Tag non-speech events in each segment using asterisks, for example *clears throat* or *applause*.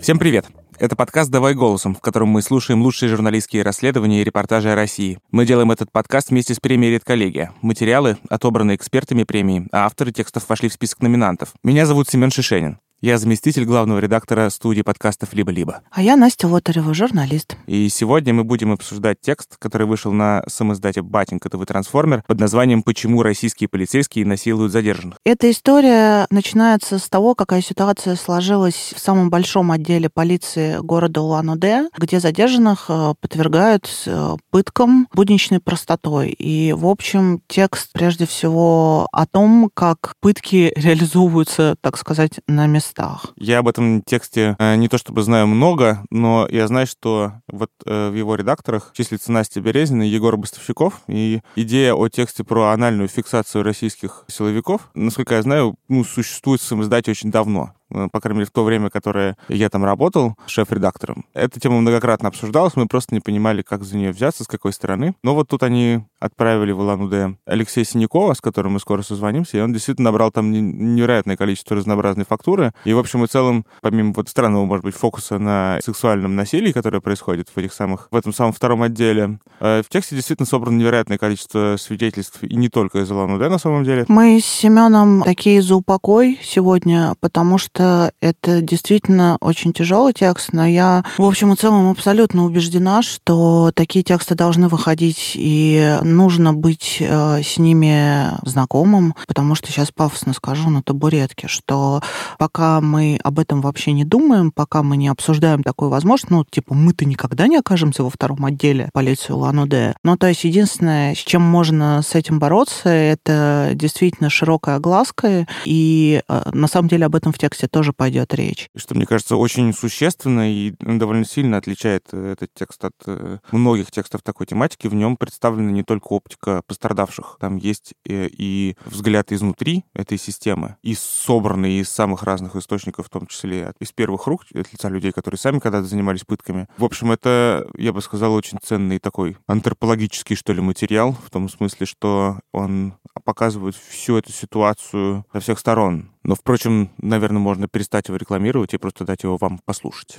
Всем привет! Это подкаст «Давай голосом», в котором мы слушаем лучшие журналистские расследования и репортажи о России. Мы делаем этот подкаст вместе с премией «Редколлегия». Материалы отобраны экспертами премии, а авторы текстов вошли в список номинантов. Меня зовут Семен Шишенин. Я заместитель главного редактора студии подкастов «Либо-либо». А я Настя Лотарева, журналист. И сегодня мы будем обсуждать текст, который вышел на самоиздате «Батенька ТВ Трансформер» под названием «Почему российские полицейские насилуют задержанных». Эта история начинается с того, какая ситуация сложилась в самом большом отделе полиции города Улан-Удэ, где задержанных э, подвергают э, пыткам будничной простотой. И, в общем, текст прежде всего о том, как пытки *laughs* реализовываются, так сказать, на местах местах. Я об этом тексте э, не то чтобы знаю много, но я знаю, что вот э, в его редакторах числится Настя Березина и Егор Бостовщиков, и идея о тексте про анальную фиксацию российских силовиков, насколько я знаю, ну, существует в своем издате очень давно. Э, по крайней мере, в то время, которое я там работал шеф-редактором. Эта тема многократно обсуждалась, мы просто не понимали, как за нее взяться, с какой стороны. Но вот тут они отправили в Улан-Удэ Алексея Синякова, с которым мы скоро созвонимся, и он действительно набрал там невероятное количество разнообразной фактуры. И, в общем и целом, помимо вот странного, может быть, фокуса на сексуальном насилии, которое происходит в этих самых, в этом самом втором отделе, э, в тексте действительно собрано невероятное количество свидетельств, и не только из Улан-Удэ на самом деле. Мы с Семеном такие за упокой сегодня, потому что что это действительно очень тяжелый текст, но я, в общем и целом, абсолютно убеждена, что такие тексты должны выходить, и нужно быть э, с ними знакомым, потому что сейчас пафосно скажу на табуретке, что пока мы об этом вообще не думаем, пока мы не обсуждаем такую возможность, ну, типа, мы-то никогда не окажемся во втором отделе полиции Улан-Удэ. Ну, то есть единственное, с чем можно с этим бороться, это действительно широкая огласка, и э, на самом деле об этом в тексте тоже пойдет речь. Что, мне кажется, очень существенно и довольно сильно отличает э, этот текст от э, многих текстов такой тематики. В нем представлена не только оптика пострадавших. Там есть э, и взгляд изнутри этой системы, и собранный из самых разных источников, в том числе из первых рук, от лица людей, которые сами когда-то занимались пытками. В общем, это, я бы сказал, очень ценный такой антропологический, что ли, материал, в том смысле, что он показывает всю эту ситуацию со всех сторон. Но, впрочем, наверное, можно перестать его рекламировать и просто дать его вам послушать.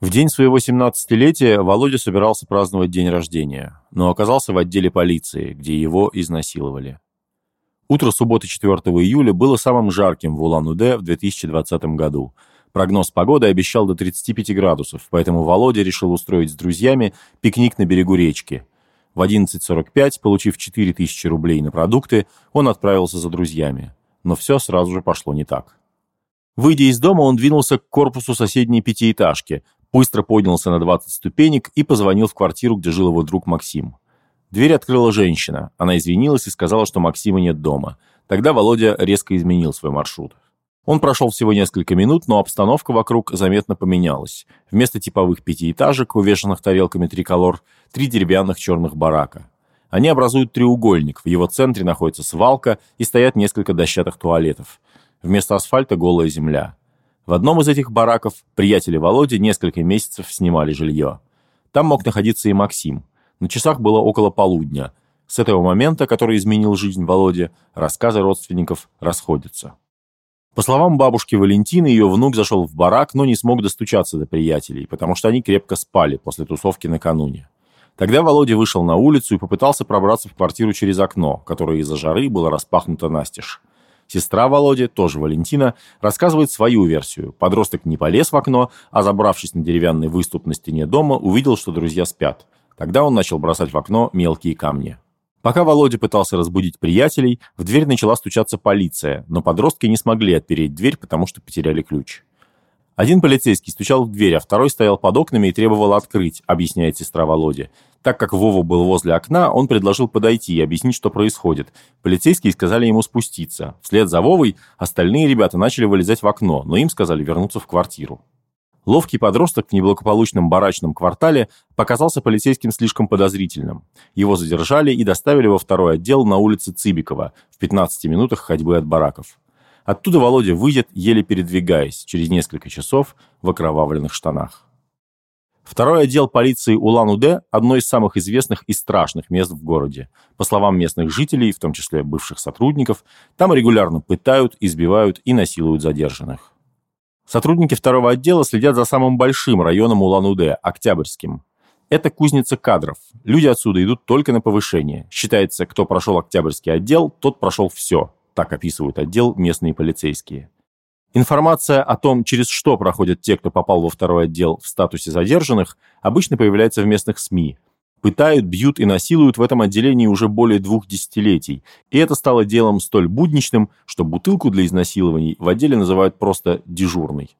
В день своего 17-летия Володя собирался праздновать день рождения, но оказался в отделе полиции, где его изнасиловали. Утро субботы 4 июля было самым жарким в Улан-Удэ в 2020 году – Прогноз погоды обещал до 35 градусов, поэтому Володя решил устроить с друзьями пикник на берегу речки. В 11.45, получив 4000 рублей на продукты, он отправился за друзьями. Но все сразу же пошло не так. Выйдя из дома, он двинулся к корпусу соседней пятиэтажки, быстро поднялся на 20 ступенек и позвонил в квартиру, где жил его друг Максим. Дверь открыла женщина. Она извинилась и сказала, что Максима нет дома. Тогда Володя резко изменил свой маршрут. Он прошел всего несколько минут, но обстановка вокруг заметно поменялась. Вместо типовых пятиэтажек, увешанных тарелками триколор, три деревянных черных барака. Они образуют треугольник, в его центре находится свалка и стоят несколько дощатых туалетов. Вместо асфальта голая земля. В одном из этих бараков приятели Володи несколько месяцев снимали жилье. Там мог находиться и Максим. На часах было около полудня. С этого момента, который изменил жизнь Володи, рассказы родственников расходятся. По словам бабушки Валентины, ее внук зашел в барак, но не смог достучаться до приятелей, потому что они крепко спали после тусовки накануне. Тогда Володя вышел на улицу и попытался пробраться в квартиру через окно, которое из-за жары было распахнуто настежь. Сестра Володи, тоже Валентина, рассказывает свою версию. Подросток не полез в окно, а забравшись на деревянный выступ на стене дома, увидел, что друзья спят. Тогда он начал бросать в окно мелкие камни. Пока Володя пытался разбудить приятелей, в дверь начала стучаться полиция, но подростки не смогли отпереть дверь, потому что потеряли ключ. Один полицейский стучал в дверь, а второй стоял под окнами и требовал открыть, объясняет сестра Володи. Так как Вова был возле окна, он предложил подойти и объяснить, что происходит. Полицейские сказали ему спуститься. Вслед за Вовой остальные ребята начали вылезать в окно, но им сказали вернуться в квартиру. Ловкий подросток в неблагополучном барачном квартале показался полицейским слишком подозрительным. Его задержали и доставили во второй отдел на улице Цибикова в 15 минутах ходьбы от бараков. Оттуда Володя выйдет, еле передвигаясь, через несколько часов в окровавленных штанах. Второй отдел полиции Улан-Удэ – одно из самых известных и страшных мест в городе. По словам местных жителей, в том числе бывших сотрудников, там регулярно пытают, избивают и насилуют задержанных. Сотрудники второго отдела следят за самым большим районом Улан-Удэ – Октябрьским. Это кузница кадров. Люди отсюда идут только на повышение. Считается, кто прошел Октябрьский отдел, тот прошел все. Так описывают отдел местные полицейские. Информация о том, через что проходят те, кто попал во второй отдел в статусе задержанных, обычно появляется в местных СМИ. Пытают, бьют и насилуют в этом отделении уже более двух десятилетий. И это стало делом столь будничным, что бутылку для изнасилований в отделе называют просто «дежурной».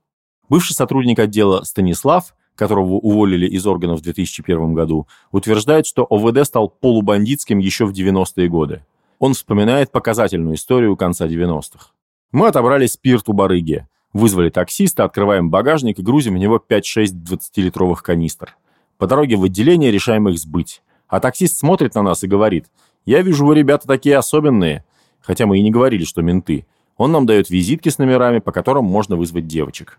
Бывший сотрудник отдела Станислав, которого уволили из органов в 2001 году, утверждает, что ОВД стал полубандитским еще в 90-е годы. Он вспоминает показательную историю конца 90-х. Мы отобрали спирт у барыги, вызвали таксиста, открываем багажник и грузим в него 5-6 20-литровых канистр. По дороге в отделение решаем их сбыть. А таксист смотрит на нас и говорит, «Я вижу, вы, ребята, такие особенные». Хотя мы и не говорили, что менты. Он нам дает визитки с номерами, по которым можно вызвать девочек.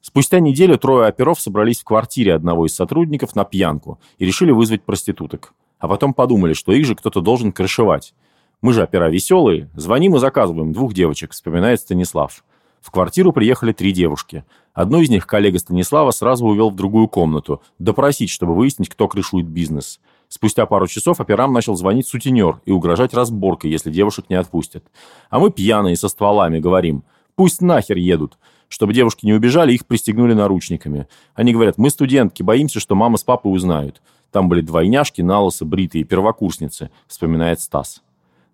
Спустя неделю трое оперов собрались в квартире одного из сотрудников на пьянку и решили вызвать проституток. А потом подумали, что их же кто-то должен крышевать. Мы же опера веселые, звоним и заказываем двух девочек, вспоминает Станислав. В квартиру приехали три девушки. Одну из них коллега Станислава сразу увел в другую комнату, допросить, чтобы выяснить, кто крышует бизнес. Спустя пару часов операм начал звонить сутенер и угрожать разборкой, если девушек не отпустят. А мы пьяные со стволами говорим, пусть нахер едут. Чтобы девушки не убежали, их пристегнули наручниками. Они говорят, мы студентки, боимся, что мама с папой узнают. Там были двойняшки, налосы, бритые, первокурсницы, вспоминает Стас.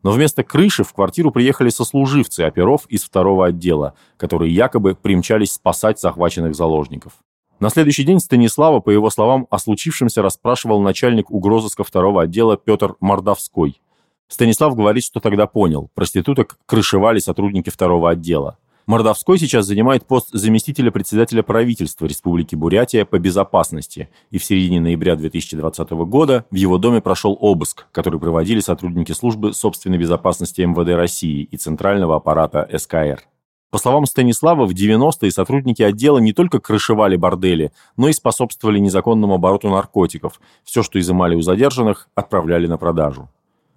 Но вместо крыши в квартиру приехали сослуживцы оперов из второго отдела, которые якобы примчались спасать захваченных заложников. На следующий день Станислава, по его словам, о случившемся расспрашивал начальник угрозыска второго отдела Петр Мордовской. Станислав говорит, что тогда понял, проституток крышевали сотрудники второго отдела. Мордовской сейчас занимает пост заместителя председателя правительства Республики Бурятия по безопасности, и в середине ноября 2020 года в его доме прошел обыск, который проводили сотрудники службы собственной безопасности МВД России и центрального аппарата СКР. По словам Станислава, в 90-е сотрудники отдела не только крышевали бордели, но и способствовали незаконному обороту наркотиков. Все, что изымали у задержанных, отправляли на продажу.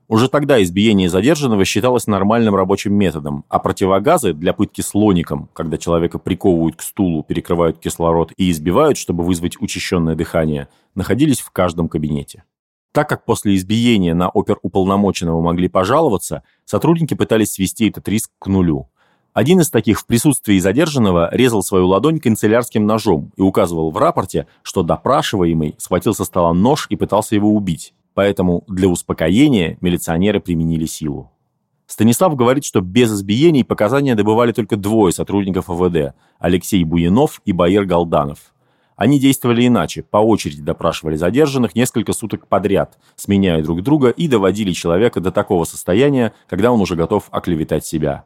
Уже тогда избиение задержанного считалось нормальным рабочим методом, а противогазы для пытки слоником, когда человека приковывают к стулу, перекрывают кислород и избивают, чтобы вызвать учащенное дыхание, находились в каждом кабинете. Так как после избиения на оперуполномоченного могли пожаловаться, сотрудники пытались свести этот риск к нулю. Один из таких в присутствии задержанного резал свою ладонь канцелярским ножом и указывал в рапорте, что допрашиваемый схватил со стола нож и пытался его убить поэтому для успокоения милиционеры применили силу. Станислав говорит, что без избиений показания добывали только двое сотрудников ОВД – Алексей Буянов и Баир Галданов. Они действовали иначе, по очереди допрашивали задержанных несколько суток подряд, сменяя друг друга и доводили человека до такого состояния, когда он уже готов оклеветать себя.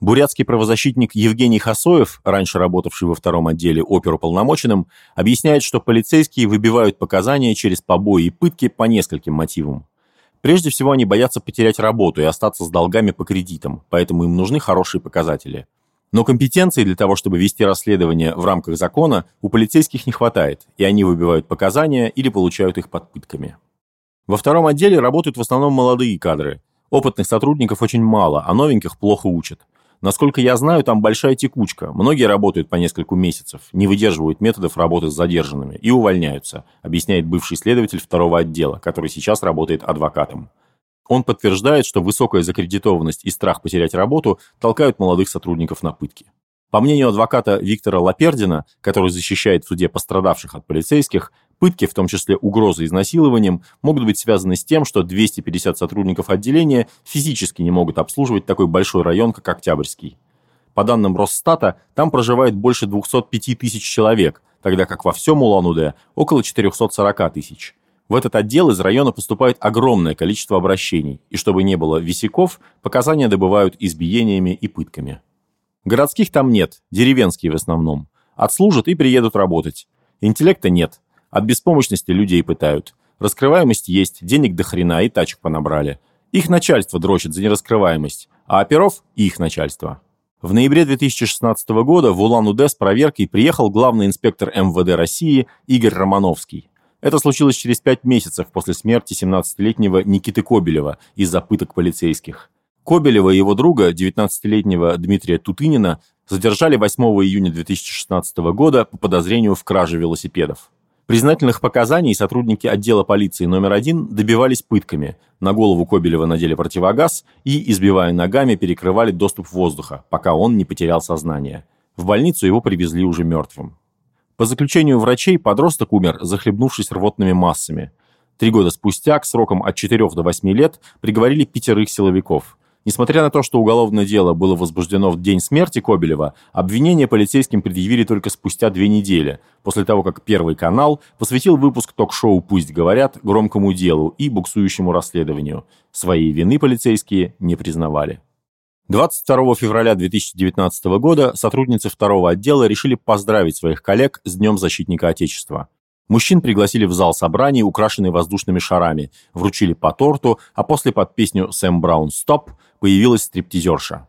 Бурятский правозащитник Евгений Хасоев, раньше работавший во втором отделе оперуполномоченным, объясняет, что полицейские выбивают показания через побои и пытки по нескольким мотивам. Прежде всего, они боятся потерять работу и остаться с долгами по кредитам, поэтому им нужны хорошие показатели. Но компетенции для того, чтобы вести расследование в рамках закона, у полицейских не хватает, и они выбивают показания или получают их под пытками. Во втором отделе работают в основном молодые кадры. Опытных сотрудников очень мало, а новеньких плохо учат. Насколько я знаю, там большая текучка. Многие работают по несколько месяцев, не выдерживают методов работы с задержанными и увольняются, объясняет бывший следователь второго отдела, который сейчас работает адвокатом. Он подтверждает, что высокая закредитованность и страх потерять работу толкают молодых сотрудников на пытки. По мнению адвоката Виктора Лапердина, который защищает в суде пострадавших от полицейских, Пытки, в том числе угрозы изнасилованием, могут быть связаны с тем, что 250 сотрудников отделения физически не могут обслуживать такой большой район, как Октябрьский. По данным Росстата, там проживает больше 205 тысяч человек, тогда как во всем Улан-Удэ около 440 тысяч. В этот отдел из района поступает огромное количество обращений, и чтобы не было висяков, показания добывают избиениями и пытками. Городских там нет, деревенские в основном. Отслужат и приедут работать. Интеллекта нет, от беспомощности людей пытают. Раскрываемость есть, денег до хрена и тачек понабрали. Их начальство дрочит за нераскрываемость, а оперов – их начальство. В ноябре 2016 года в Улан-Удэ с проверкой приехал главный инспектор МВД России Игорь Романовский. Это случилось через пять месяцев после смерти 17-летнего Никиты Кобелева из-за пыток полицейских. Кобелева и его друга, 19-летнего Дмитрия Тутынина, задержали 8 июня 2016 года по подозрению в краже велосипедов. Признательных показаний сотрудники отдела полиции номер один добивались пытками. На голову Кобелева надели противогаз и, избивая ногами, перекрывали доступ воздуха, пока он не потерял сознание. В больницу его привезли уже мертвым. По заключению врачей, подросток умер, захлебнувшись рвотными массами. Три года спустя, к срокам от 4 до 8 лет, приговорили пятерых силовиков. Несмотря на то, что уголовное дело было возбуждено в день смерти Кобелева, обвинение полицейским предъявили только спустя две недели, после того, как Первый канал посвятил выпуск ток-шоу «Пусть говорят» громкому делу и буксующему расследованию. Своей вины полицейские не признавали. 22 февраля 2019 года сотрудницы второго отдела решили поздравить своих коллег с Днем защитника Отечества. Мужчин пригласили в зал собраний, украшенный воздушными шарами, вручили по торту, а после под песню «Сэм Браун Стоп» появилась стриптизерша.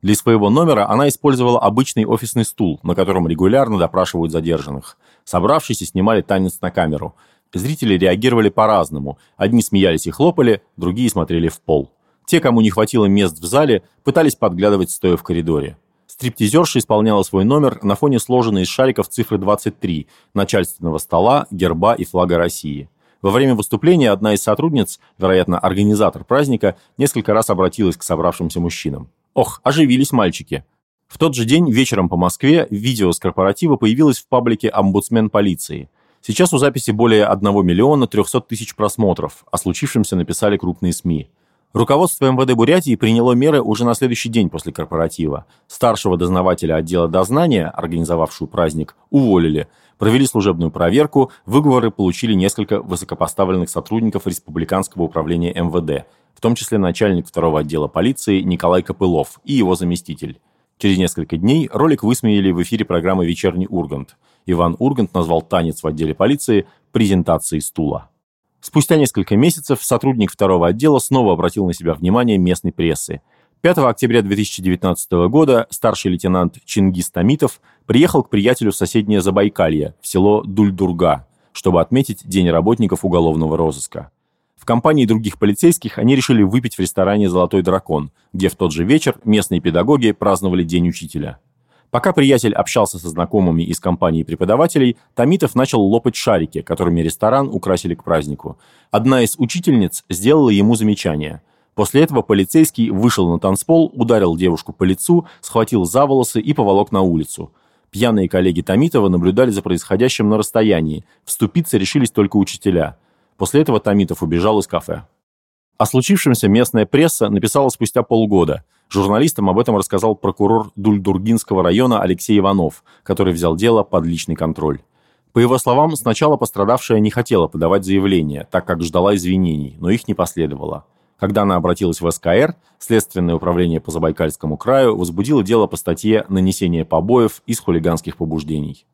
Для своего номера она использовала обычный офисный стул, на котором регулярно допрашивают задержанных. Собравшиеся снимали танец на камеру. Зрители реагировали по-разному. Одни смеялись и хлопали, другие смотрели в пол. Те, кому не хватило мест в зале, пытались подглядывать стоя в коридоре. Стриптизерша исполняла свой номер на фоне сложенной из шариков цифры 23, начальственного стола, герба и флага России. Во время выступления одна из сотрудниц, вероятно, организатор праздника, несколько раз обратилась к собравшимся мужчинам. «Ох, оживились мальчики!» В тот же день вечером по Москве видео с корпоратива появилось в паблике «Омбудсмен полиции». Сейчас у записи более 1 миллиона 300 тысяч просмотров, о случившемся написали крупные СМИ. Руководство МВД Бурятии приняло меры уже на следующий день после корпоратива. Старшего дознавателя отдела дознания, организовавшую праздник, уволили. Провели служебную проверку, выговоры получили несколько высокопоставленных сотрудников Республиканского управления МВД, в том числе начальник второго отдела полиции Николай Копылов и его заместитель. Через несколько дней ролик высмеяли в эфире программы «Вечерний Ургант». Иван Ургант назвал танец в отделе полиции презентацией стула. Спустя несколько месяцев сотрудник второго отдела снова обратил на себя внимание местной прессы. 5 октября 2019 года старший лейтенант Чингис Тамитов приехал к приятелю в соседнее Забайкалье, в село Дульдурга, чтобы отметить День работников уголовного розыска. В компании других полицейских они решили выпить в ресторане «Золотой дракон», где в тот же вечер местные педагоги праздновали День учителя. Пока приятель общался со знакомыми из компании преподавателей, Томитов начал лопать шарики, которыми ресторан украсили к празднику. Одна из учительниц сделала ему замечание. После этого полицейский вышел на танцпол, ударил девушку по лицу, схватил за волосы и поволок на улицу. Пьяные коллеги Томитова наблюдали за происходящим на расстоянии. Вступиться решились только учителя. После этого Томитов убежал из кафе. О случившемся местная пресса написала спустя полгода – Журналистам об этом рассказал прокурор Дульдургинского района Алексей Иванов, который взял дело под личный контроль. По его словам, сначала пострадавшая не хотела подавать заявление, так как ждала извинений, но их не последовало. Когда она обратилась в СКР, Следственное управление по Забайкальскому краю возбудило дело по статье «Нанесение побоев из хулиганских побуждений».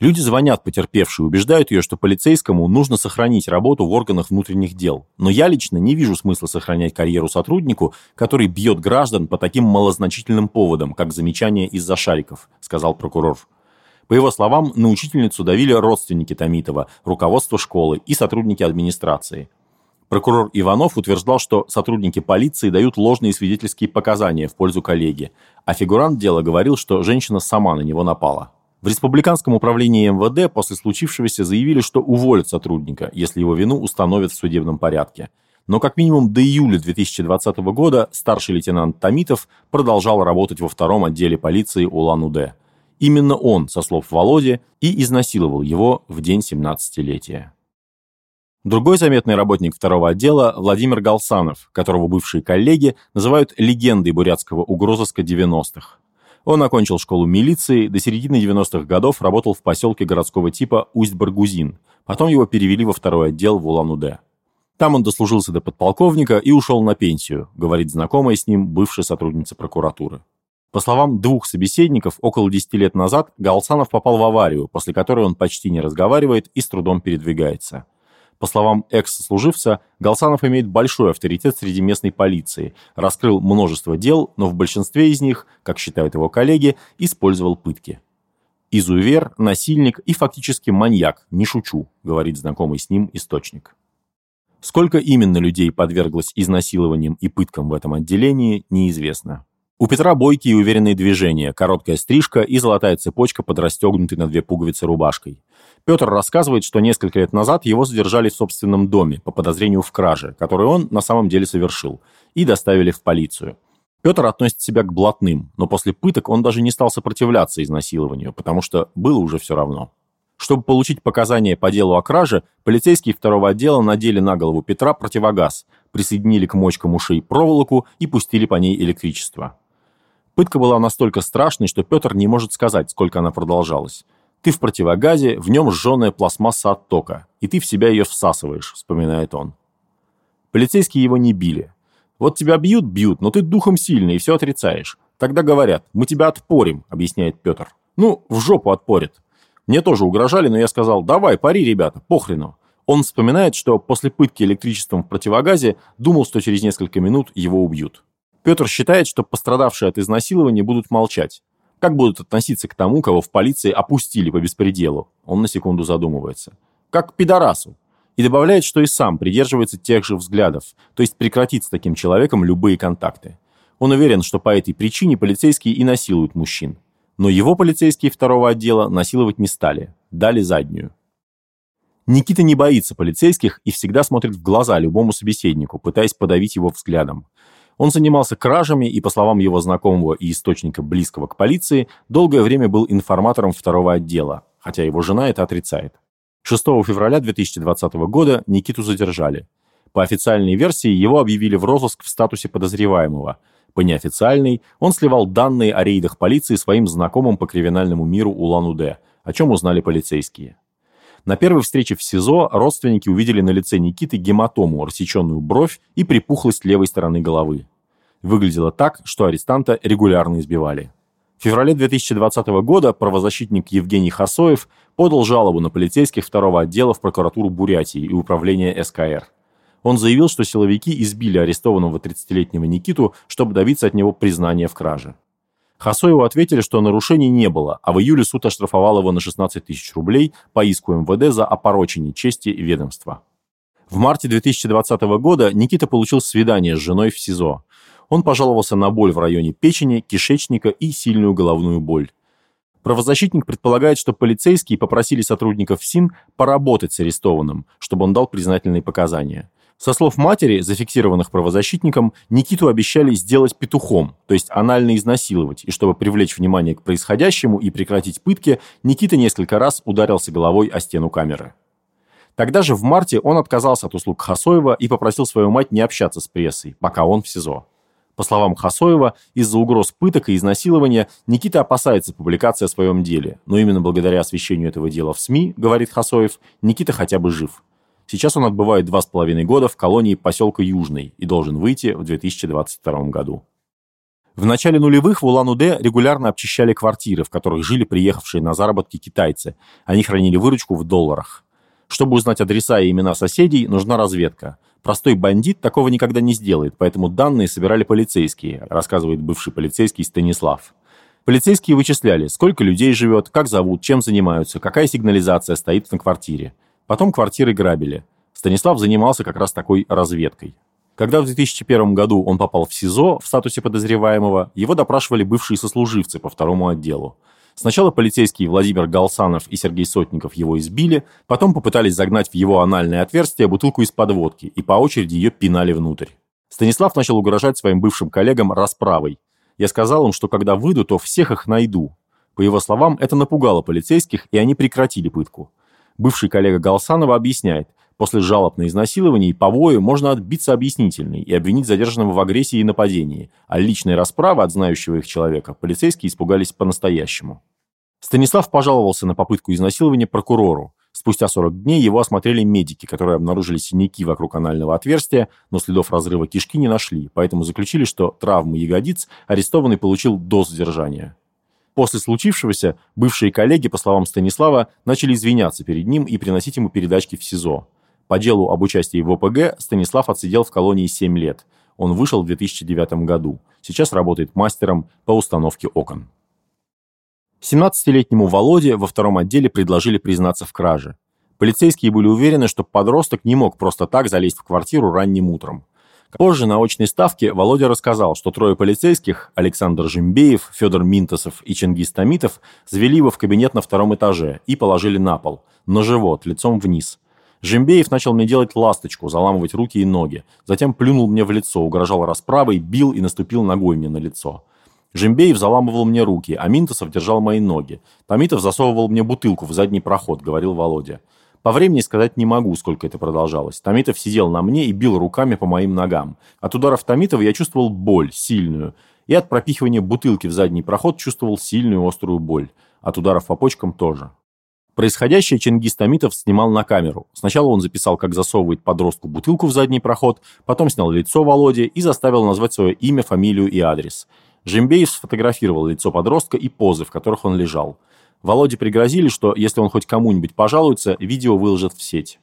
Люди звонят потерпевшей, убеждают ее, что полицейскому нужно сохранить работу в органах внутренних дел. Но я лично не вижу смысла сохранять карьеру сотруднику, который бьет граждан по таким малозначительным поводам, как замечание из-за шариков, сказал прокурор. По его словам, на учительницу давили родственники Томитова, руководство школы и сотрудники администрации. Прокурор Иванов утверждал, что сотрудники полиции дают ложные свидетельские показания в пользу коллеги, а фигурант дела говорил, что женщина сама на него напала. В Республиканском управлении МВД после случившегося заявили, что уволят сотрудника, если его вину установят в судебном порядке. Но как минимум до июля 2020 года старший лейтенант Тамитов продолжал работать во втором отделе полиции Улан-Удэ. Именно он, со слов Володи, и изнасиловал его в день 17-летия. Другой заметный работник второго отдела – Владимир Галсанов, которого бывшие коллеги называют легендой бурятского угрозыска 90-х. Он окончил школу милиции, до середины 90-х годов работал в поселке городского типа Усть-Баргузин. Потом его перевели во второй отдел в Улан-Удэ. Там он дослужился до подполковника и ушел на пенсию, говорит знакомая с ним бывшая сотрудница прокуратуры. По словам двух собеседников, около 10 лет назад Галсанов попал в аварию, после которой он почти не разговаривает и с трудом передвигается. По словам экс-служивца, Галсанов имеет большой авторитет среди местной полиции, раскрыл множество дел, но в большинстве из них, как считают его коллеги, использовал пытки. Изувер, насильник и фактически маньяк, не шучу, говорит знакомый с ним источник. Сколько именно людей подверглось изнасилованиям и пыткам в этом отделении, неизвестно. У Петра бойкие и уверенные движения, короткая стрижка и золотая цепочка под расстегнутой на две пуговицы рубашкой. Петр рассказывает, что несколько лет назад его задержали в собственном доме по подозрению в краже, которую он на самом деле совершил, и доставили в полицию. Петр относит себя к блатным, но после пыток он даже не стал сопротивляться изнасилованию, потому что было уже все равно. Чтобы получить показания по делу о краже, полицейские второго отдела надели на голову Петра противогаз, присоединили к мочкам ушей проволоку и пустили по ней электричество. Пытка была настолько страшной, что Петр не может сказать, сколько она продолжалась. Ты в противогазе, в нем сжженная пластмасса от тока, и ты в себя ее всасываешь, вспоминает он. Полицейские его не били. Вот тебя бьют, бьют, но ты духом сильный и все отрицаешь. Тогда говорят, мы тебя отпорим, объясняет Петр. Ну, в жопу отпорят. Мне тоже угрожали, но я сказал, давай, пари, ребята, похрену. Он вспоминает, что после пытки электричеством в противогазе думал, что через несколько минут его убьют. Петр считает, что пострадавшие от изнасилования будут молчать. Как будут относиться к тому, кого в полиции опустили по беспределу? Он на секунду задумывается. Как к пидорасу. И добавляет, что и сам придерживается тех же взглядов, то есть прекратит с таким человеком любые контакты. Он уверен, что по этой причине полицейские и насилуют мужчин. Но его полицейские второго отдела насиловать не стали, дали заднюю. Никита не боится полицейских и всегда смотрит в глаза любому собеседнику, пытаясь подавить его взглядом. Он занимался кражами и, по словам его знакомого и источника близкого к полиции, долгое время был информатором второго отдела, хотя его жена это отрицает. 6 февраля 2020 года Никиту задержали. По официальной версии его объявили в розыск в статусе подозреваемого. По неофициальной он сливал данные о рейдах полиции своим знакомым по криминальному миру Улан-Удэ, о чем узнали полицейские. На первой встрече в СИЗО родственники увидели на лице Никиты гематому, рассеченную бровь и припухлость левой стороны головы. Выглядело так, что арестанта регулярно избивали. В феврале 2020 года правозащитник Евгений Хасоев подал жалобу на полицейских второго отдела в прокуратуру Бурятии и управление СКР. Он заявил, что силовики избили арестованного 30-летнего Никиту, чтобы добиться от него признания в краже. Хасоеву ответили, что нарушений не было, а в июле суд оштрафовал его на 16 тысяч рублей по иску МВД за опорочение чести ведомства. В марте 2020 года Никита получил свидание с женой в СИЗО. Он пожаловался на боль в районе печени, кишечника и сильную головную боль. Правозащитник предполагает, что полицейские попросили сотрудников СИН поработать с арестованным, чтобы он дал признательные показания. Со слов матери, зафиксированных правозащитником, Никиту обещали сделать петухом, то есть анально изнасиловать, и чтобы привлечь внимание к происходящему и прекратить пытки, Никита несколько раз ударился головой о стену камеры. Тогда же в марте он отказался от услуг Хасоева и попросил свою мать не общаться с прессой, пока он в СИЗО. По словам Хасоева, из-за угроз пыток и изнасилования Никита опасается публикации о своем деле, но именно благодаря освещению этого дела в СМИ, говорит Хасоев, Никита хотя бы жив. Сейчас он отбывает два с половиной года в колонии поселка Южный и должен выйти в 2022 году. В начале нулевых в Улан-Удэ регулярно обчищали квартиры, в которых жили приехавшие на заработки китайцы. Они хранили выручку в долларах. Чтобы узнать адреса и имена соседей, нужна разведка – Простой бандит такого никогда не сделает, поэтому данные собирали полицейские, рассказывает бывший полицейский Станислав. Полицейские вычисляли, сколько людей живет, как зовут, чем занимаются, какая сигнализация стоит на квартире. Потом квартиры грабили. Станислав занимался как раз такой разведкой. Когда в 2001 году он попал в СИЗО в статусе подозреваемого, его допрашивали бывшие сослуживцы по второму отделу. Сначала полицейские Владимир Галсанов и Сергей Сотников его избили, потом попытались загнать в его анальное отверстие бутылку из-под водки и по очереди ее пинали внутрь. Станислав начал угрожать своим бывшим коллегам расправой. Я сказал им, что когда выйду, то всех их найду. По его словам, это напугало полицейских, и они прекратили пытку. Бывший коллега Галсанова объясняет, после жалоб на изнасилование и побои можно отбиться объяснительной и обвинить задержанного в агрессии и нападении, а личной расправы от знающего их человека полицейские испугались по-настоящему. Станислав пожаловался на попытку изнасилования прокурору. Спустя 40 дней его осмотрели медики, которые обнаружили синяки вокруг анального отверстия, но следов разрыва кишки не нашли, поэтому заключили, что травмы ягодиц арестованный получил до задержания. После случившегося бывшие коллеги, по словам Станислава, начали извиняться перед ним и приносить ему передачки в СИЗО. По делу об участии в ОПГ Станислав отсидел в колонии 7 лет. Он вышел в 2009 году. Сейчас работает мастером по установке окон. 17-летнему Володе во втором отделе предложили признаться в краже. Полицейские были уверены, что подросток не мог просто так залезть в квартиру ранним утром. Позже на очной ставке Володя рассказал, что трое полицейских, Александр Жимбеев, Федор Минтосов и Чингис Тамитов, завели его в кабинет на втором этаже и положили на пол, на живот, лицом вниз. Жимбеев начал мне делать ласточку, заламывать руки и ноги. Затем плюнул мне в лицо, угрожал расправой, бил и наступил ногой мне на лицо. Жембеев заламывал мне руки, а Минтосов держал мои ноги. Тамитов засовывал мне бутылку в задний проход, говорил Володя. По времени сказать не могу, сколько это продолжалось. Тамитов сидел на мне и бил руками по моим ногам. От ударов Тамитова я чувствовал боль, сильную. И от пропихивания бутылки в задний проход чувствовал сильную острую боль. От ударов по почкам тоже. Происходящее Чингис Тамитов снимал на камеру. Сначала он записал, как засовывает подростку бутылку в задний проход, потом снял лицо Володи и заставил назвать свое имя, фамилию и адрес. Жембеев сфотографировал лицо подростка и позы, в которых он лежал. Володе пригрозили, что если он хоть кому-нибудь пожалуется, видео выложат в сеть.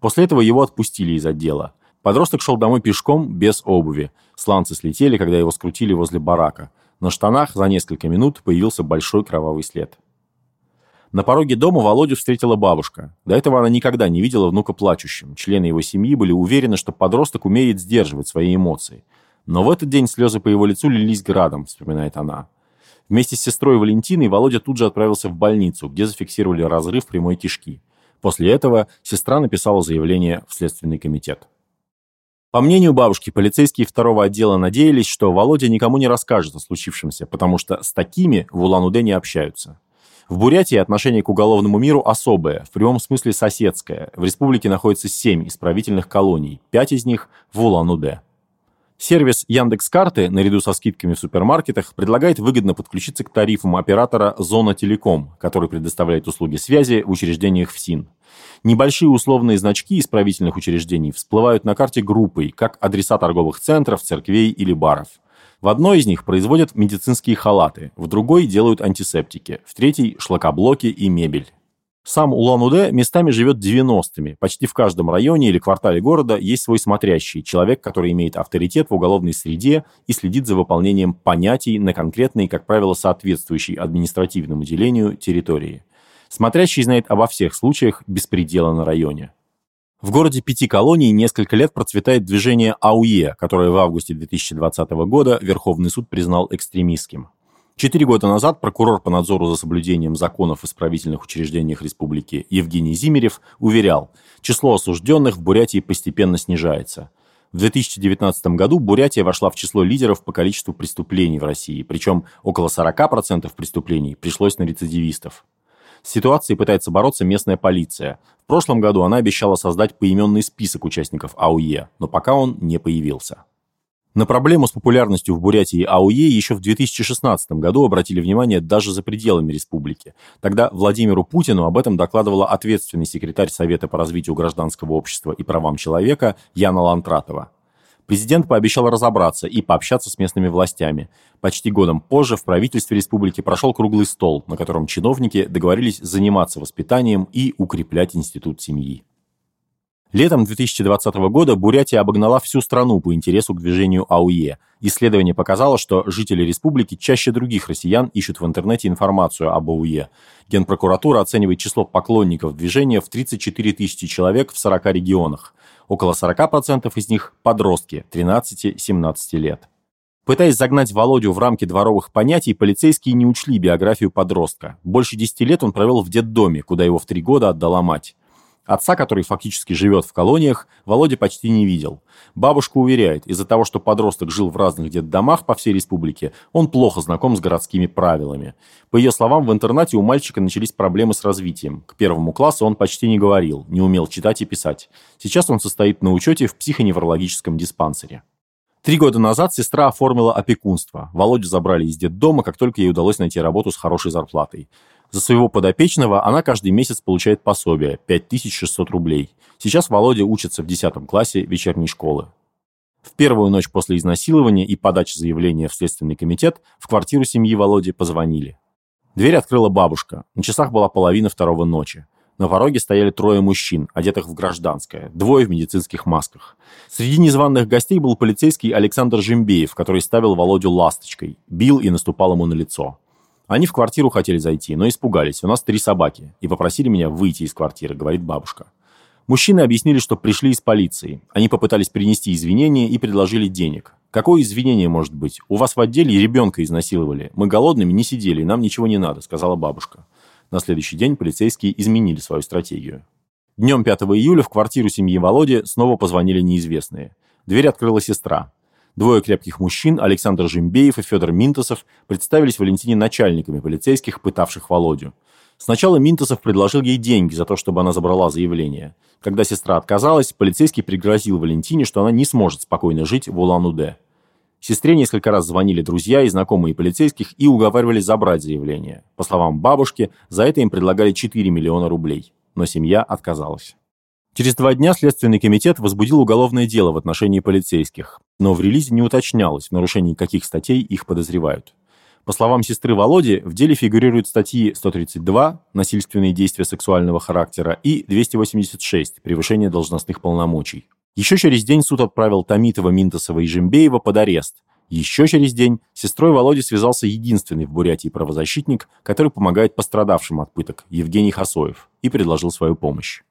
После этого его отпустили из отдела. Подросток шел домой пешком, без обуви. Сланцы слетели, когда его скрутили возле барака. На штанах за несколько минут появился большой кровавый след. На пороге дома Володю встретила бабушка. До этого она никогда не видела внука плачущим. Члены его семьи были уверены, что подросток умеет сдерживать свои эмоции. Но в этот день слезы по его лицу лились градом, вспоминает она. Вместе с сестрой Валентиной Володя тут же отправился в больницу, где зафиксировали разрыв прямой кишки. После этого сестра написала заявление в Следственный комитет. По мнению бабушки, полицейские второго отдела надеялись, что Володя никому не расскажет о случившемся, потому что с такими в Улан-Удэ не общаются. В Бурятии отношение к уголовному миру особое, в прямом смысле соседское. В республике находится семь исправительных колоний, пять из них в Улан-Удэ. Сервис Яндекс.Карты, наряду со скидками в супермаркетах, предлагает выгодно подключиться к тарифам оператора Зона Телеком, который предоставляет услуги связи в учреждениях ФСИН. Небольшие условные значки исправительных учреждений всплывают на карте группой, как адреса торговых центров, церквей или баров. В одной из них производят медицинские халаты, в другой делают антисептики, в третьей – шлакоблоки и мебель. Сам Улан-Удэ местами живет 90-ми. Почти в каждом районе или квартале города есть свой смотрящий, человек, который имеет авторитет в уголовной среде и следит за выполнением понятий на конкретной, как правило, соответствующей административному делению территории. Смотрящий знает обо всех случаях беспредела на районе. В городе пяти колоний несколько лет процветает движение АУЕ, которое в августе 2020 года Верховный суд признал экстремистским. Четыре года назад прокурор по надзору за соблюдением законов в исправительных учреждениях республики Евгений Зимерев уверял, число осужденных в Бурятии постепенно снижается. В 2019 году Бурятия вошла в число лидеров по количеству преступлений в России, причем около 40% преступлений пришлось на рецидивистов. С ситуацией пытается бороться местная полиция. В прошлом году она обещала создать поименный список участников АУЕ, но пока он не появился. На проблему с популярностью в Бурятии АУЕ еще в 2016 году обратили внимание даже за пределами республики. Тогда Владимиру Путину об этом докладывала ответственный секретарь Совета по развитию гражданского общества и правам человека Яна Лантратова. Президент пообещал разобраться и пообщаться с местными властями. Почти годом позже в правительстве республики прошел круглый стол, на котором чиновники договорились заниматься воспитанием и укреплять институт семьи. Летом 2020 года Бурятия обогнала всю страну по интересу к движению АУЕ. Исследование показало, что жители республики чаще других россиян ищут в интернете информацию об АУЕ. Генпрокуратура оценивает число поклонников движения в 34 тысячи человек в 40 регионах. Около 40% из них – подростки 13-17 лет. Пытаясь загнать Володю в рамки дворовых понятий, полицейские не учли биографию подростка. Больше 10 лет он провел в детдоме, куда его в три года отдала мать. Отца, который фактически живет в колониях, Володя почти не видел. Бабушка уверяет, из-за того, что подросток жил в разных детдомах по всей республике, он плохо знаком с городскими правилами. По ее словам, в интернате у мальчика начались проблемы с развитием. К первому классу он почти не говорил, не умел читать и писать. Сейчас он состоит на учете в психоневрологическом диспансере. Три года назад сестра оформила опекунство. Володю забрали из детдома, как только ей удалось найти работу с хорошей зарплатой. За своего подопечного она каждый месяц получает пособие – 5600 рублей. Сейчас Володя учится в 10 классе вечерней школы. В первую ночь после изнасилования и подачи заявления в Следственный комитет в квартиру семьи Володи позвонили. Дверь открыла бабушка. На часах была половина второго ночи. На пороге стояли трое мужчин, одетых в гражданское, двое в медицинских масках. Среди незваных гостей был полицейский Александр Жембеев, который ставил Володю ласточкой, бил и наступал ему на лицо. Они в квартиру хотели зайти, но испугались. У нас три собаки. И попросили меня выйти из квартиры, говорит бабушка. Мужчины объяснили, что пришли из полиции. Они попытались принести извинения и предложили денег. Какое извинение может быть? У вас в отделе ребенка изнасиловали. Мы голодными не сидели, нам ничего не надо, сказала бабушка. На следующий день полицейские изменили свою стратегию. Днем 5 июля в квартиру семьи Володи снова позвонили неизвестные. Дверь открыла сестра. Двое крепких мужчин, Александр Жимбеев и Федор Минтосов, представились Валентине начальниками полицейских, пытавших Володю. Сначала Минтосов предложил ей деньги за то, чтобы она забрала заявление. Когда сестра отказалась, полицейский пригрозил Валентине, что она не сможет спокойно жить в Улан-Удэ. Сестре несколько раз звонили друзья и знакомые полицейских и уговаривали забрать заявление. По словам бабушки, за это им предлагали 4 миллиона рублей. Но семья отказалась. Через два дня Следственный комитет возбудил уголовное дело в отношении полицейских, но в релизе не уточнялось, в нарушении каких статей их подозревают. По словам сестры Володи, в деле фигурируют статьи 132 «Насильственные действия сексуального характера» и 286 «Превышение должностных полномочий». Еще через день суд отправил Томитова, Минтосова и Жембеева под арест. Еще через день сестрой Володи связался единственный в Бурятии правозащитник, который помогает пострадавшим от пыток, Евгений Хасоев, и предложил свою помощь.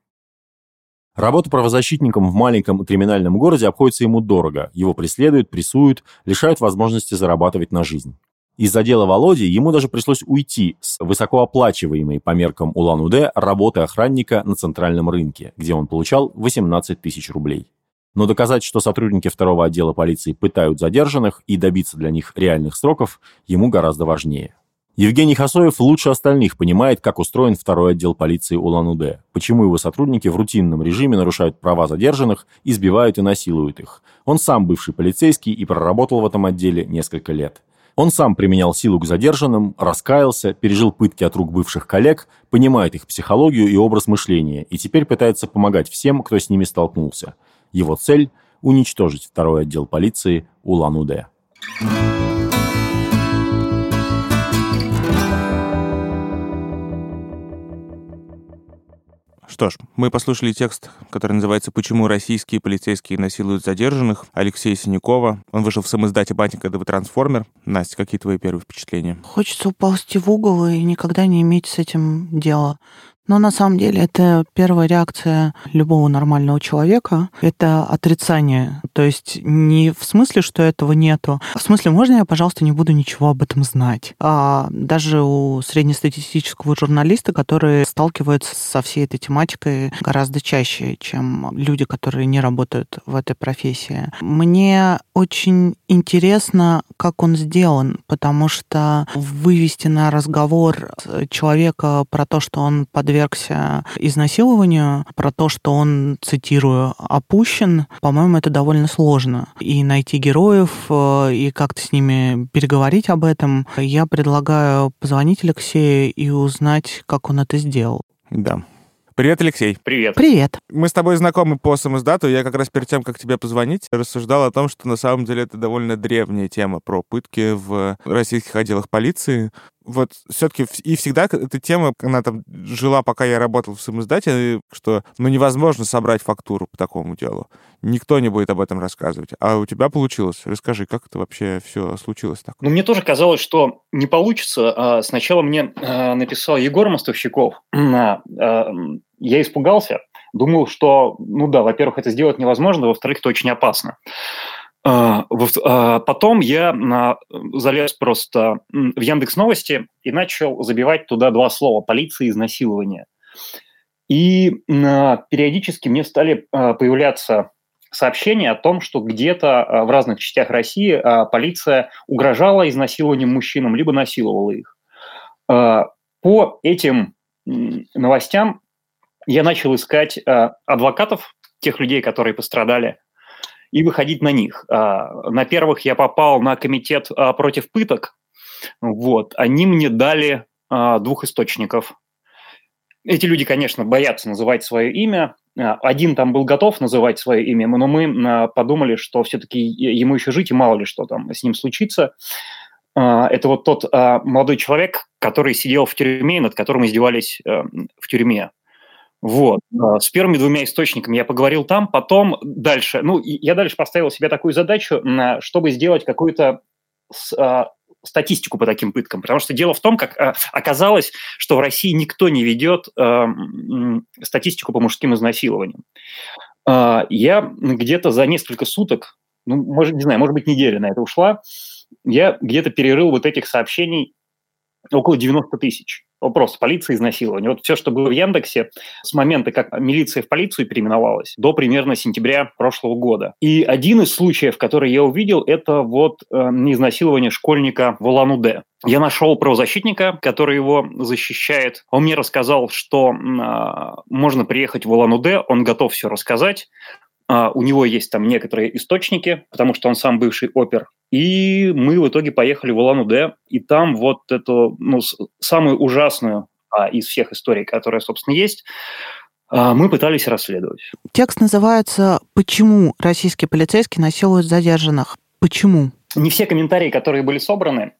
Работа правозащитником в маленьком криминальном городе обходится ему дорого. Его преследуют, прессуют, лишают возможности зарабатывать на жизнь. Из-за дела Володи ему даже пришлось уйти с высокооплачиваемой по меркам Улан-Удэ работы охранника на центральном рынке, где он получал 18 тысяч рублей. Но доказать, что сотрудники второго отдела полиции пытают задержанных и добиться для них реальных сроков, ему гораздо важнее. Евгений Хасоев лучше остальных понимает, как устроен второй отдел полиции Улан-Удэ, почему его сотрудники в рутинном режиме нарушают права задержанных, избивают и насилуют их. Он сам бывший полицейский и проработал в этом отделе несколько лет. Он сам применял силу к задержанным, раскаялся, пережил пытки от рук бывших коллег, понимает их психологию и образ мышления, и теперь пытается помогать всем, кто с ними столкнулся. Его цель – уничтожить второй отдел полиции Улан-Удэ. Что ж, мы послушали текст, который называется «Почему российские полицейские насилуют задержанных» Алексея Синякова. Он вышел в самоиздате «Батенька ДВ Трансформер». Настя, какие твои первые впечатления? Хочется уползти в угол и никогда не иметь с этим дела. Но на самом деле это первая реакция любого нормального человека. Это отрицание. То есть не в смысле, что этого нету. В смысле, можно я, пожалуйста, не буду ничего об этом знать? А даже у среднестатистического журналиста, который сталкивается со всей этой тематикой гораздо чаще, чем люди, которые не работают в этой профессии. Мне очень интересно, как он сделан, потому что вывести на разговор человека про то, что он подвергся подвергся изнасилованию, про то, что он, цитирую, опущен, по-моему, это довольно сложно. И найти героев, э, и как-то с ними переговорить об этом. Я предлагаю позвонить Алексею и узнать, как он это сделал. Да. Привет, Алексей. Привет. Привет. Мы с тобой знакомы по самоздату. Я как раз перед тем, как тебе позвонить, рассуждал о том, что на самом деле это довольно древняя тема про пытки в российских отделах полиции вот все-таки и всегда эта тема, она там жила, пока я работал в самоиздате, что ну невозможно собрать фактуру по такому делу. Никто не будет об этом рассказывать. А у тебя получилось. Расскажи, как это вообще все случилось так? Ну, мне тоже казалось, что не получится. А сначала мне а, написал Егор Мостовщиков. *clears throat* А, я испугался. Думал, что, ну да, во-первых, это сделать невозможно, во-вторых, это очень опасно. А, а, потом я залез просто в Яндекс Новости и начал забивать туда два слова «полиция изнасилование». И периодически мне стали а, появляться сообщения о том, что где-то в разных частях России полиция угрожала изнасилованием мужчинам, либо насиловала их. По этим новостям я начал искать адвокатов, тех людей, которые пострадали и выходить на них. А, на первых я попал на комитет а, против пыток. Вот. Они мне дали а, двух источников. Эти люди, конечно, боятся называть свое имя. Один там был готов называть свое имя, но мы подумали, что все-таки ему еще жить, и мало ли что там с ним случится. Это вот тот молодой человек, который сидел в тюрьме, над которым издевались в тюрьме. Вот. А, с первыми двумя источниками я поговорил там, потом дальше. Ну, я дальше поставил себе такую задачу, чтобы сделать какую-то а, статистику по таким пыткам, потому что дело в том, как а, оказалось, что в России никто не ведет статистику по мужским изнасилованиям. Я где-то за несколько суток, ну, может, не знаю, может быть, неделя на это ушла, я где-то перерыл вот этих сообщений около 90 тысяч. Вопрос полиции изнасилования. Вот все, что было в Яндексе с момента, как милиция в полицию переименовалась, до примерно сентября прошлого года. И один из случаев, который я увидел, это вот э, изнасилование школьника в Улан-Удэ. Я нашел правозащитника, который его защищает. Он мне рассказал, что э, можно приехать в Улан-Удэ, он готов все рассказать. Uh, у него есть там некоторые источники, потому что он сам бывший опер. И мы в итоге поехали в Улан-Удэ, и там вот эту, ну, самую ужасную а, из всех историй, которая, собственно, есть, а, мы пытались расследовать. Текст называется «Почему российские полицейские насилуют задержанных?» Почему? Не все комментарии, которые были собраны,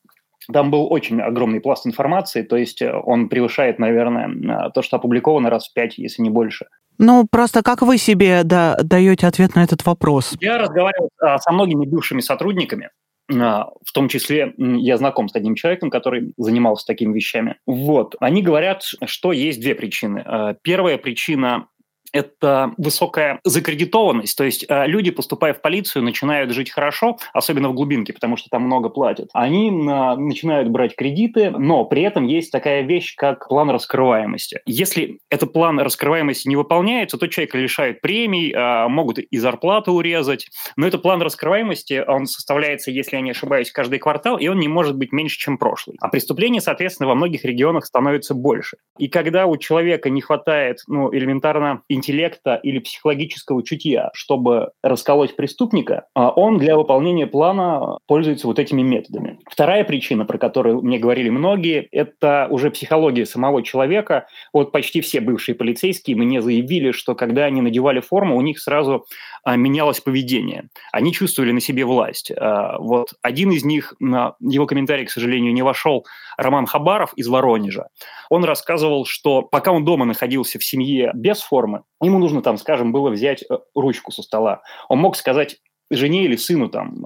там был очень огромный пласт информации, то есть э, он превышает, наверное, то, что опубликовано раз в пять, если не больше. Ну, просто как вы себе да, даете ответ на этот вопрос? Я разговаривал а, со многими бывшими сотрудниками, а, в том числе я знаком с одним человеком, который занимался такими вещами. Вот. Они говорят, что есть две причины. А, первая причина это высокая закредитованность. То есть э, люди, поступая в полицию, начинают жить хорошо, особенно в глубинке, потому что там много платят. Они начинают брать кредиты, но при этом есть такая вещь, как план раскрываемости. Если этот план раскрываемости не выполняется, то человека лишают премий, э, могут и зарплату урезать. Но этот план раскрываемости, он составляется, если я не ошибаюсь, каждый квартал, и он не может быть меньше, чем прошлый. А преступлений, соответственно, во многих регионах становится больше. И когда у человека не хватает ну, элементарно интеллекта или психологического чутья, чтобы расколоть преступника, а он для выполнения плана пользуется вот этими методами. Вторая причина, про которую мне говорили многие, это уже психология самого человека. Вот почти все бывшие полицейские мне заявили, что когда они надевали форму, у них сразу а, менялось поведение. Они чувствовали на себе власть. А, вот один из них, его комментарий, к сожалению, не вошел, Роман Хабаров из Воронежа. Он рассказывал, что пока он дома находился в семье без формы, ему нужно там, скажем, было взять э, ручку со стола. Он мог сказать жене или сыну там,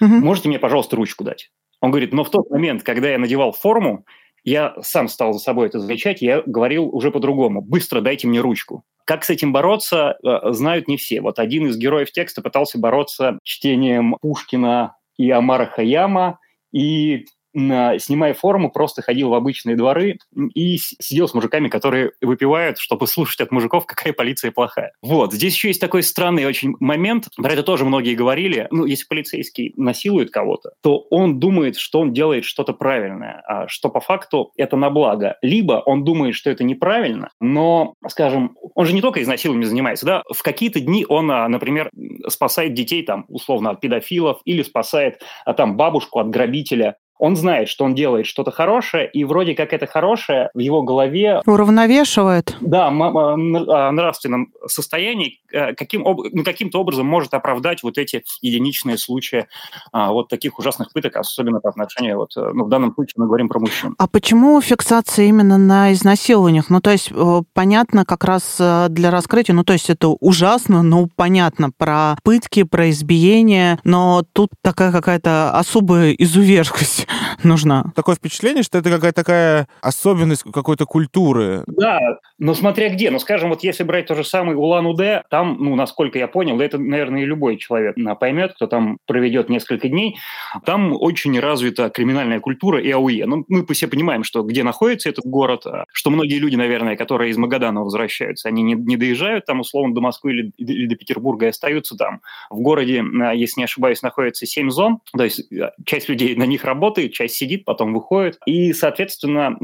можете мне, пожалуйста, ручку дать? Он говорит, но в тот момент, когда я надевал форму, я сам стал за собой это замечать, я говорил уже по-другому. Быстро дайте мне ручку. Как с этим бороться, э, знают не все. Вот один из героев текста пытался бороться чтением Пушкина и Амара Хаяма, и снимая форму, просто ходил в обычные дворы и сидел с мужиками, которые выпивают, чтобы слушать от мужиков, какая полиция плохая. Вот. Здесь еще есть такой странный очень момент. Про это тоже многие говорили. Ну, если полицейский насилует кого-то, то он думает, что он делает что-то правильное, а что по факту это на благо. Либо он думает, что это неправильно, но, скажем, он же не только изнасилованием занимается, да, в какие-то дни он, а, например, спасает детей там условно от педофилов или спасает а, там бабушку от грабителя он знает, что он делает что-то хорошее, и вроде как это хорошее в его голове... Уравновешивает. Да, а, нравственном состоянии э, каким, ну, каким-то образом может оправдать вот эти единичные случаи а, вот таких ужасных пыток, особенно по отношению, вот, э, ну, в данном случае мы говорим про мужчин. А почему фиксация именно на изнасилованиях? Ну, то есть, э, понятно как раз для раскрытия, ну, то есть это ужасно, но понятно про пытки, про избиение, но тут такая какая-то особая изуверскость нужна. Такое впечатление, что это какая-то такая особенность какой-то культуры. Да, но смотря где. Ну, скажем, вот если брать то же самое Улан-Удэ, там, ну, насколько я понял, это, наверное, и любой человек поймет, кто там проведет несколько дней, там очень развита криминальная культура и АУЕ. Ну, мы все понимаем, что где находится этот город, а что многие люди, наверное, которые из Магадана возвращаются, они не, не доезжают там, условно, до Москвы или, или до Петербурга и остаются там. В городе, а, если не ошибаюсь, находится семь зон, то есть а, часть людей на них работает, работает, часть сидит, потом выходит. И, соответственно,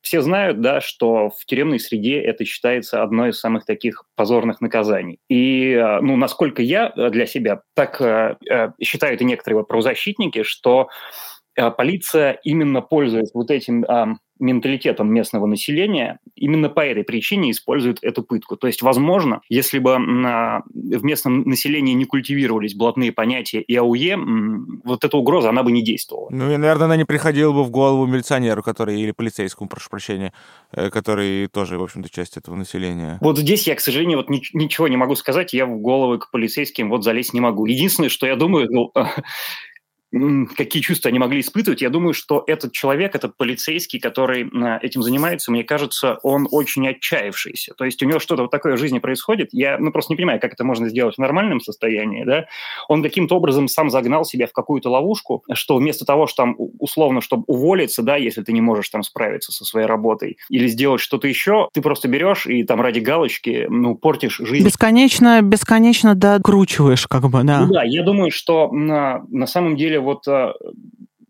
все знают, да, что в тюремной среде это считается одной из самых таких позорных наказаний. И, э, ну, насколько я э, для себя так э, считают и некоторые правозащитники, что полиция именно пользуясь вот этим менталитетом местного населения, именно по этой причине используют эту пытку. То есть, возможно, если бы в местном населении не культивировались блатные понятия и АУЕ, вот эта угроза, она бы не действовала. Ну и, наверное, она не приходила бы в голову милиционеру, который, или полицейскому, прошу прощения, э, который тоже, в общем-то, часть этого населения. Вот здесь я, к сожалению, вот ничего не могу сказать, я в головы к полицейским вот залезть не могу. Единственное, что я думаю, ну, *laughs* какие чувства они могли испытывать. Я думаю, что этот человек, этот полицейский, который этим занимается, мне кажется, он очень отчаявшийся. То есть у него что-то вот такое в жизни происходит. Я ну, просто не понимаю, как это можно сделать в нормальном состоянии. Да? Он каким-то образом сам загнал себя в какую-то ловушку, что вместо того, что там условно, чтобы уволиться, да, если ты не можешь там справиться со своей работой, или сделать что-то еще, ты просто берешь и там ради галочки, ну, портишь жизнь. Бесконечно, бесконечно, да, кручиваешь как бы, да. Ну, да, я думаю, что на, на самом деле вот а,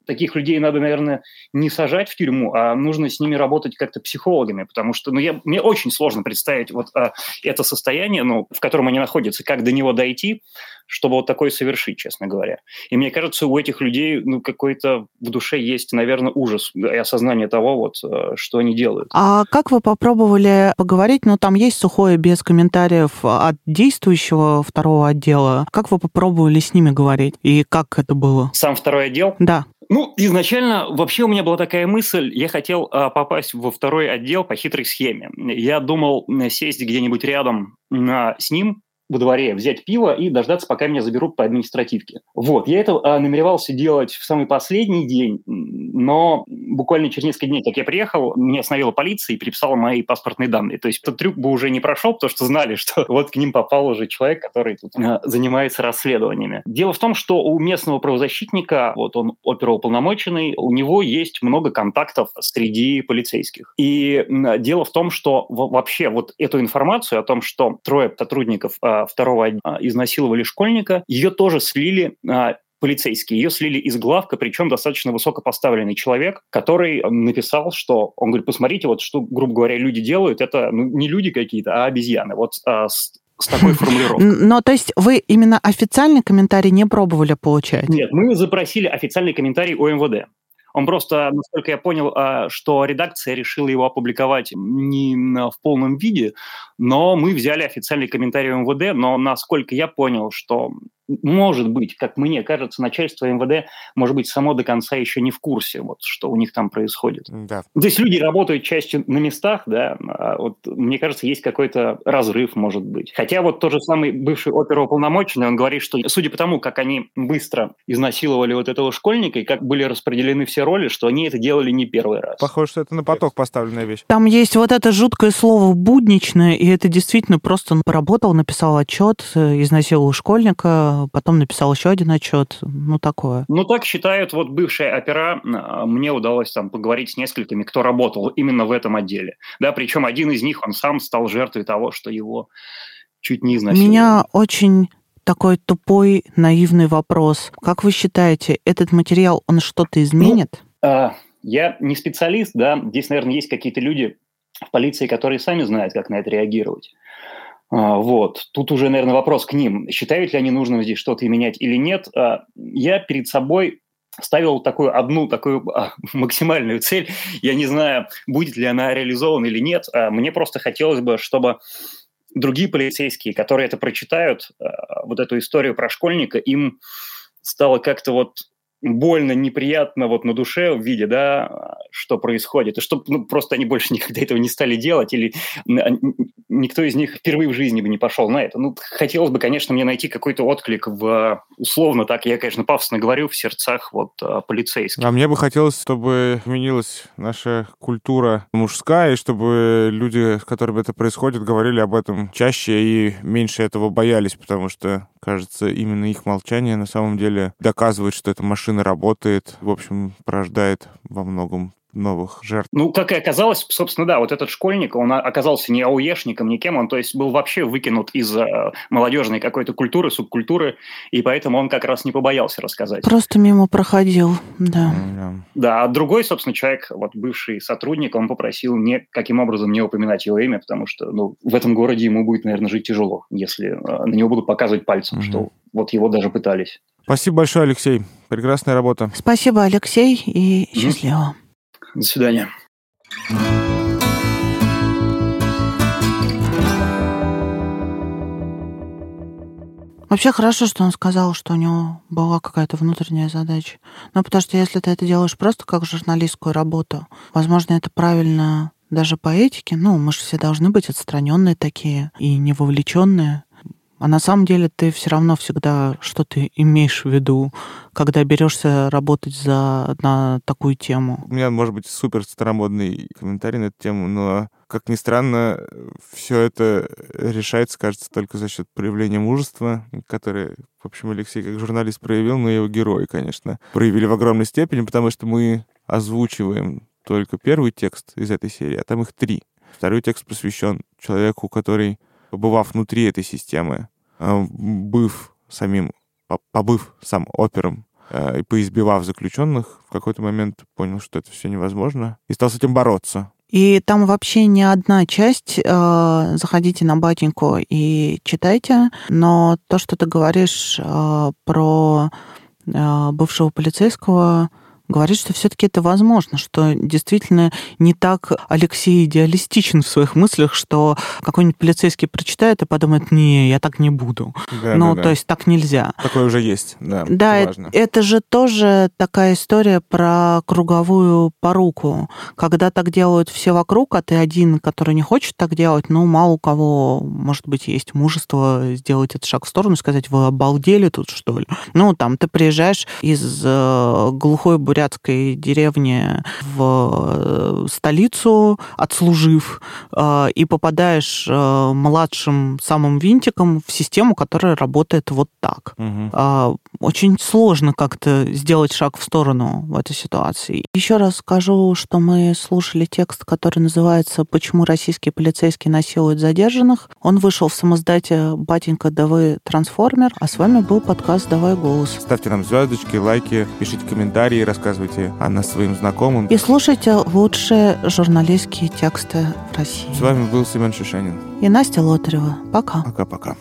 таких людей надо, наверное, не сажать в тюрьму, а нужно с ними работать как-то психологами, потому что ну, я, мне очень сложно представить вот а, это состояние, ну, в котором они находятся, как до него дойти, чтобы вот такое совершить, честно говоря. И мне кажется, у этих людей ну, какой-то в душе есть, наверное, ужас и осознание того, вот, а, что они делают. А как вы попробовали поговорить? Ну, там есть сухое без комментариев от действующего второго отдела. Как вы попробовали с ними говорить? И как это было? Сам второй отдел? Да. Ну, изначально вообще у меня была такая мысль, я хотел а, попасть во второй отдел по хитрой схеме. Я думал сесть где-нибудь рядом а, с ним, во дворе, взять пиво и дождаться, пока меня заберут по административке. Вот, я это а, намеревался делать в самый последний день, но буквально через несколько дней, как я приехал, меня остановила полиция и переписала мои паспортные данные. То есть этот трюк бы уже не прошел, потому что знали, *laughs* что вот к ним попал уже человек, который тут а, занимается расследованиями. Дело в том, что у местного правозащитника, вот он оперуполномоченный, у него есть много контактов среди полицейских. И дело в том, что вообще вот эту информацию о том, что трое сотрудников а, второго а, изнасиловали школьника, ее тоже слили а, полицейские. Ее слили из главка, причем достаточно высокопоставленный человек, который написал, что, он говорит, посмотрите, вот что, грубо говоря, люди делают, это ну, не люди какие-то, а обезьяны. Вот а, с, с такой формулировкой. Но то есть вы именно официальный комментарий не пробовали получать? Нет, мы запросили официальный комментарий у МВД. Он просто, насколько я понял, а, что редакция решила его опубликовать не в полном виде, но мы взяли официальный комментарий МВД, но насколько я понял, что может быть, как мне кажется, начальство МВД, может быть, само до конца еще не в курсе, вот, что у них там происходит. Да. Здесь люди работают частью на местах, да, а вот, мне кажется, есть какой-то разрыв, может быть. Хотя вот тот же самый бывший оперуполномоченный, он говорит, что судя по тому, как они быстро изнасиловали вот этого школьника и как были распределены все роли, что они это делали не первый раз. Похоже, что это на поток поставленная вещь. Там есть вот это жуткое слово «будничное», и это действительно просто поработал, написал отчет, э, изнасиловал школьника, потом написал еще один отчет, ну такое. Ну так считают вот бывшие опера, а, мне удалось там поговорить с несколькими, кто работал именно в этом отделе, да, причем один из них, он сам стал жертвой того, что его чуть не изнасиловали. Меня очень такой тупой, наивный вопрос. Как вы считаете, этот материал, он что-то изменит? Ну, э, я не специалист, да, здесь, наверное, есть какие-то люди в полиции, которые сами знают, как на это реагировать. А, вот. Тут уже, наверное, вопрос к ним. Считают ли они нужным здесь что-то менять или нет? А, я перед собой ставил такую одну такую а, *laughs* максимальную цель. Я не знаю, будет ли она реализована или нет. Мне просто хотелось бы, чтобы другие полицейские, которые это прочитают, вот эту историю про школьника, им стало как-то вот больно, неприятно вот на душе в виде, да, что происходит, и чтобы ну, просто они больше никогда этого не стали делать, или никто из них впервые в жизни бы не пошел на это. Ну, хотелось бы, конечно, мне найти какой-то отклик в, условно так, я, конечно, пафосно говорю, в сердцах вот а, полицейских. А мне бы хотелось, чтобы изменилась наша культура мужская, и чтобы люди, с которыми это происходит, говорили об этом чаще и меньше этого боялись, потому что, кажется, именно их молчание на самом деле доказывает, что эта машина работает, в общем, порождает во многом новых жертв. Ну, как и оказалось, собственно, да, вот этот школьник, он оказался не ауешником, никем, он, то есть, был вообще выкинут из э, молодежной какой-то культуры, субкультуры, и поэтому он как раз не побоялся рассказать. Просто мимо проходил, да. Да, да а другой, собственно, человек, вот бывший сотрудник, он попросил не каким образом не упоминать его имя, потому что, ну, в этом городе ему будет, наверное, жить тяжело, если э, на него будут показывать пальцем, mm-hmm. что вот его даже пытались. Спасибо большое, Алексей. Прекрасная работа. Спасибо, Алексей, и счастливо. До свидания. Вообще хорошо, что он сказал, что у него была какая-то внутренняя задача. Ну, потому что если ты это делаешь просто как журналистскую работу, возможно, это правильно даже по этике. Ну, мы же все должны быть отстраненные такие и не вовлеченные. А на самом деле ты все равно всегда что ты имеешь в виду, когда берешься работать за, на такую тему. У меня, может быть, супер старомодный комментарий на эту тему, но, как ни странно, все это решается, кажется, только за счет проявления мужества, которое, в общем, Алексей как журналист проявил, но его герои, конечно, проявили в огромной степени, потому что мы озвучиваем только первый текст из этой серии, а там их три. Второй текст посвящен человеку, который побывав внутри этой системы, э, быв самим, побыв сам опером э, и поизбивав заключенных, в какой-то момент понял, что это все невозможно, и стал с этим бороться. И там вообще не одна часть. Э, заходите на батеньку и читайте. Но то, что ты говоришь про бывшего полицейского, говорит, что все-таки это возможно, что действительно не так Алексей идеалистичен в своих мыслях, что какой-нибудь полицейский прочитает и подумает, не, я так не буду. Да, ну, да, то да. есть так нельзя. Такое уже есть, да. Да, это, важно. это же тоже такая история про круговую поруку. Когда так делают все вокруг, а ты один, который не хочет так делать, ну, мало у кого, может быть, есть мужество сделать этот шаг в сторону и сказать, вы обалдели тут, что ли? Ну, там, ты приезжаешь из э, глухой бурятской деревне в э, столицу, отслужив, э, и попадаешь э, младшим самым винтиком в систему, которая работает вот так. Угу. Очень сложно как-то сделать шаг в сторону в этой ситуации. Еще раз скажу, что мы слушали текст, который называется «Почему российские полицейские насилуют задержанных». Он вышел в самоздате «Батенька, да вы трансформер», а с вами был подкаст «Давай голос». Ставьте нам звездочки, лайки, пишите комментарии, рассказывайте рассказывайте о нас своим знакомым. И слушайте лучшие журналистские тексты России. С вами был Семен Шишенин. И Настя Лотарева. Пока. Пока-пока.